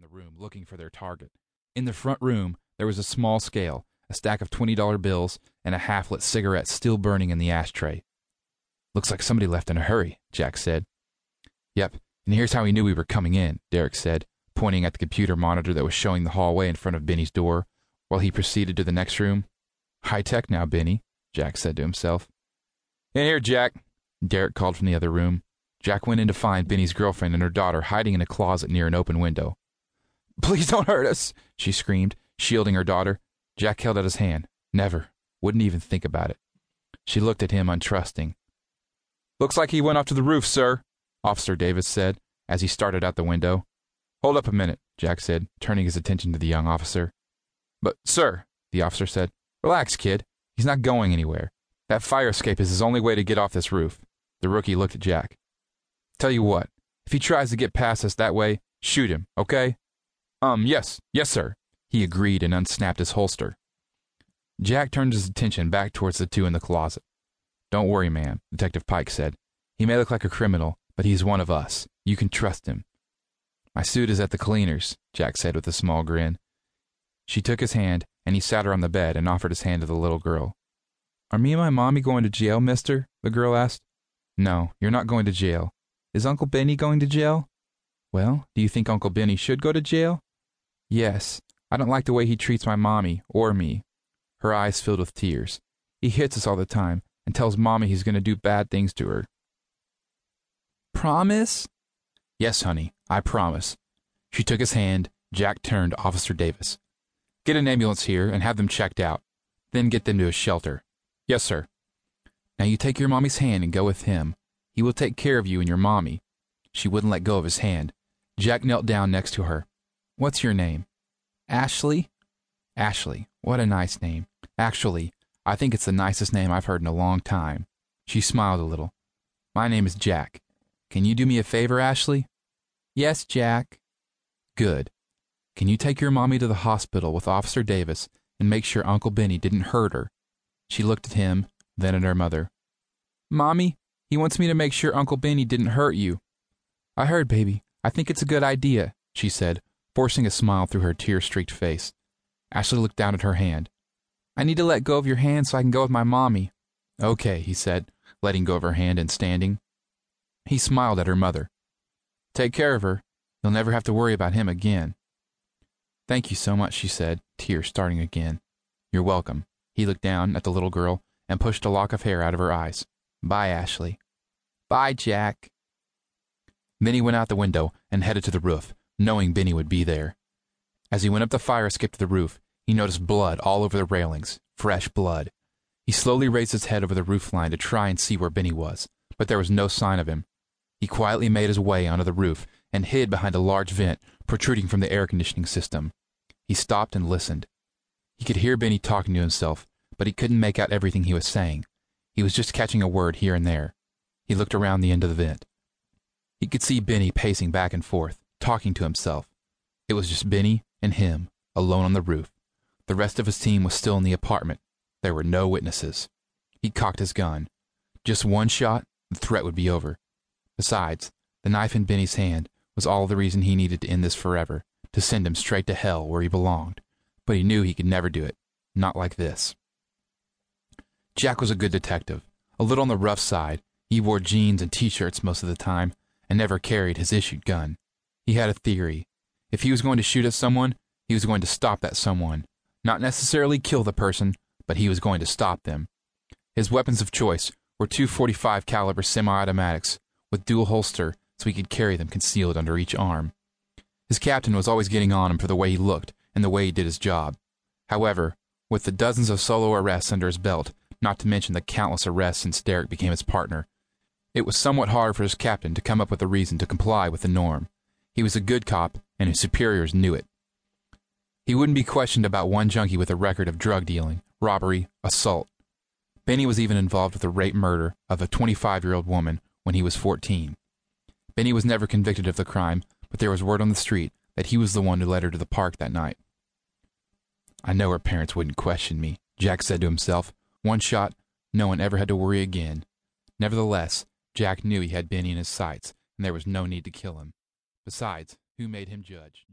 around the room looking for their target. In the front room, there was a small scale, a stack of $20 bills, and a half lit cigarette still burning in the ashtray. Looks like somebody left in a hurry, Jack said. Yep, and here's how he knew we were coming in, Derrick said, pointing at the computer monitor that was showing the hallway in front of Benny's door, while he proceeded to the next room. High tech now, Benny, Jack said to himself. In here, Jack, Derrick called from the other room. Jack went in to find Benny's girlfriend and her daughter hiding in a closet near an open window. Please don't hurt us, she screamed, shielding her daughter. Jack held out his hand. Never. Wouldn't even think about it. She looked at him untrusting. Looks like he went off to the roof, sir, Officer Davis said as he started out the window. Hold up a minute, Jack said, turning his attention to the young officer. But, sir, the officer said, relax, kid. He's not going anywhere. That fire escape is his only way to get off this roof. The rookie looked at Jack. Tell you what, if he tries to get past us that way, shoot him, okay? Um, yes, yes, sir, he agreed and unsnapped his holster. Jack turned his attention back towards the two in the closet. Don't worry, man, Detective Pike said. He may look like a criminal, but he's one of us. You can trust him. My suit is at the cleaner's, Jack said with a small grin. She took his hand, and he sat her on the bed and offered his hand to the little girl. Are me and my mommy going to jail, mister? the girl asked. No, you're not going to jail. Is Uncle Benny going to jail? Well, do you think Uncle Benny should go to jail? Yes. I don't like the way he treats my mommy or me. Her eyes filled with tears. He hits us all the time and tells mommy he's going to do bad things to her. Promise? Yes, honey, I promise. She took his hand. Jack turned to Officer Davis. Get an ambulance here and have them checked out. Then get them to a shelter. Yes, sir. Now you take your mommy's hand and go with him. He will take care of you and your mommy. She wouldn't let go of his hand. Jack knelt down next to her. What's your name? Ashley? Ashley. What a nice name. Actually, I think it's the nicest name I've heard in a long time. She smiled a little. My name is Jack. Can you do me a favor, Ashley? Yes, Jack. Good. Can you take your mommy to the hospital with Officer Davis and make sure Uncle Benny didn't hurt her? She looked at him, then at her mother. Mommy, he wants me to make sure Uncle Benny didn't hurt you. I heard, baby. I think it's a good idea, she said, forcing a smile through her tear streaked face. Ashley looked down at her hand. I need to let go of your hand so I can go with my mommy. Okay, he said, letting go of her hand and standing. He smiled at her mother. Take care of her. You'll never have to worry about him again. Thank you so much, she said, tears starting again. You're welcome. He looked down at the little girl and pushed a lock of hair out of her eyes. Bye, Ashley. Bye, Jack. Then he went out the window and headed to the roof, knowing Benny would be there. As he went up the fire escape to the roof, he noticed blood all over the railings, fresh blood. He slowly raised his head over the roof line to try and see where Benny was, but there was no sign of him. He quietly made his way onto the roof and hid behind a large vent protruding from the air conditioning system. He stopped and listened. He could hear Benny talking to himself, but he couldn't make out everything he was saying. He was just catching a word here and there. He looked around the end of the vent. He could see Benny pacing back and forth, talking to himself. It was just Benny and him, alone on the roof. The rest of his team was still in the apartment. There were no witnesses. He cocked his gun. Just one shot, the threat would be over. Besides, the knife in Benny's hand was all the reason he needed to end this forever, to send him straight to hell where he belonged. But he knew he could never do it. Not like this. Jack was a good detective, a little on the rough side. He wore jeans and t shirts most of the time, and never carried his issued gun. He had a theory. If he was going to shoot at someone, he was going to stop that someone. Not necessarily kill the person, but he was going to stop them. His weapons of choice were two 45 caliber semi-automatics with dual holster so he could carry them concealed under each arm. His captain was always getting on him for the way he looked and the way he did his job. However, with the dozens of solo arrests under his belt, not to mention the countless arrests since Derrick became his partner, it was somewhat hard for his captain to come up with a reason to comply with the norm. He was a good cop, and his superiors knew it. He wouldn't be questioned about one junkie with a record of drug dealing, robbery, assault. Benny was even involved with the rape murder of a 25 year old woman when he was 14. Benny was never convicted of the crime, but there was word on the street that he was the one who led her to the park that night. I know her parents wouldn't question me, Jack said to himself. One shot, no one ever had to worry again. Nevertheless, Jack knew he had Benny in his sights, and there was no need to kill him. Besides, who made him judge?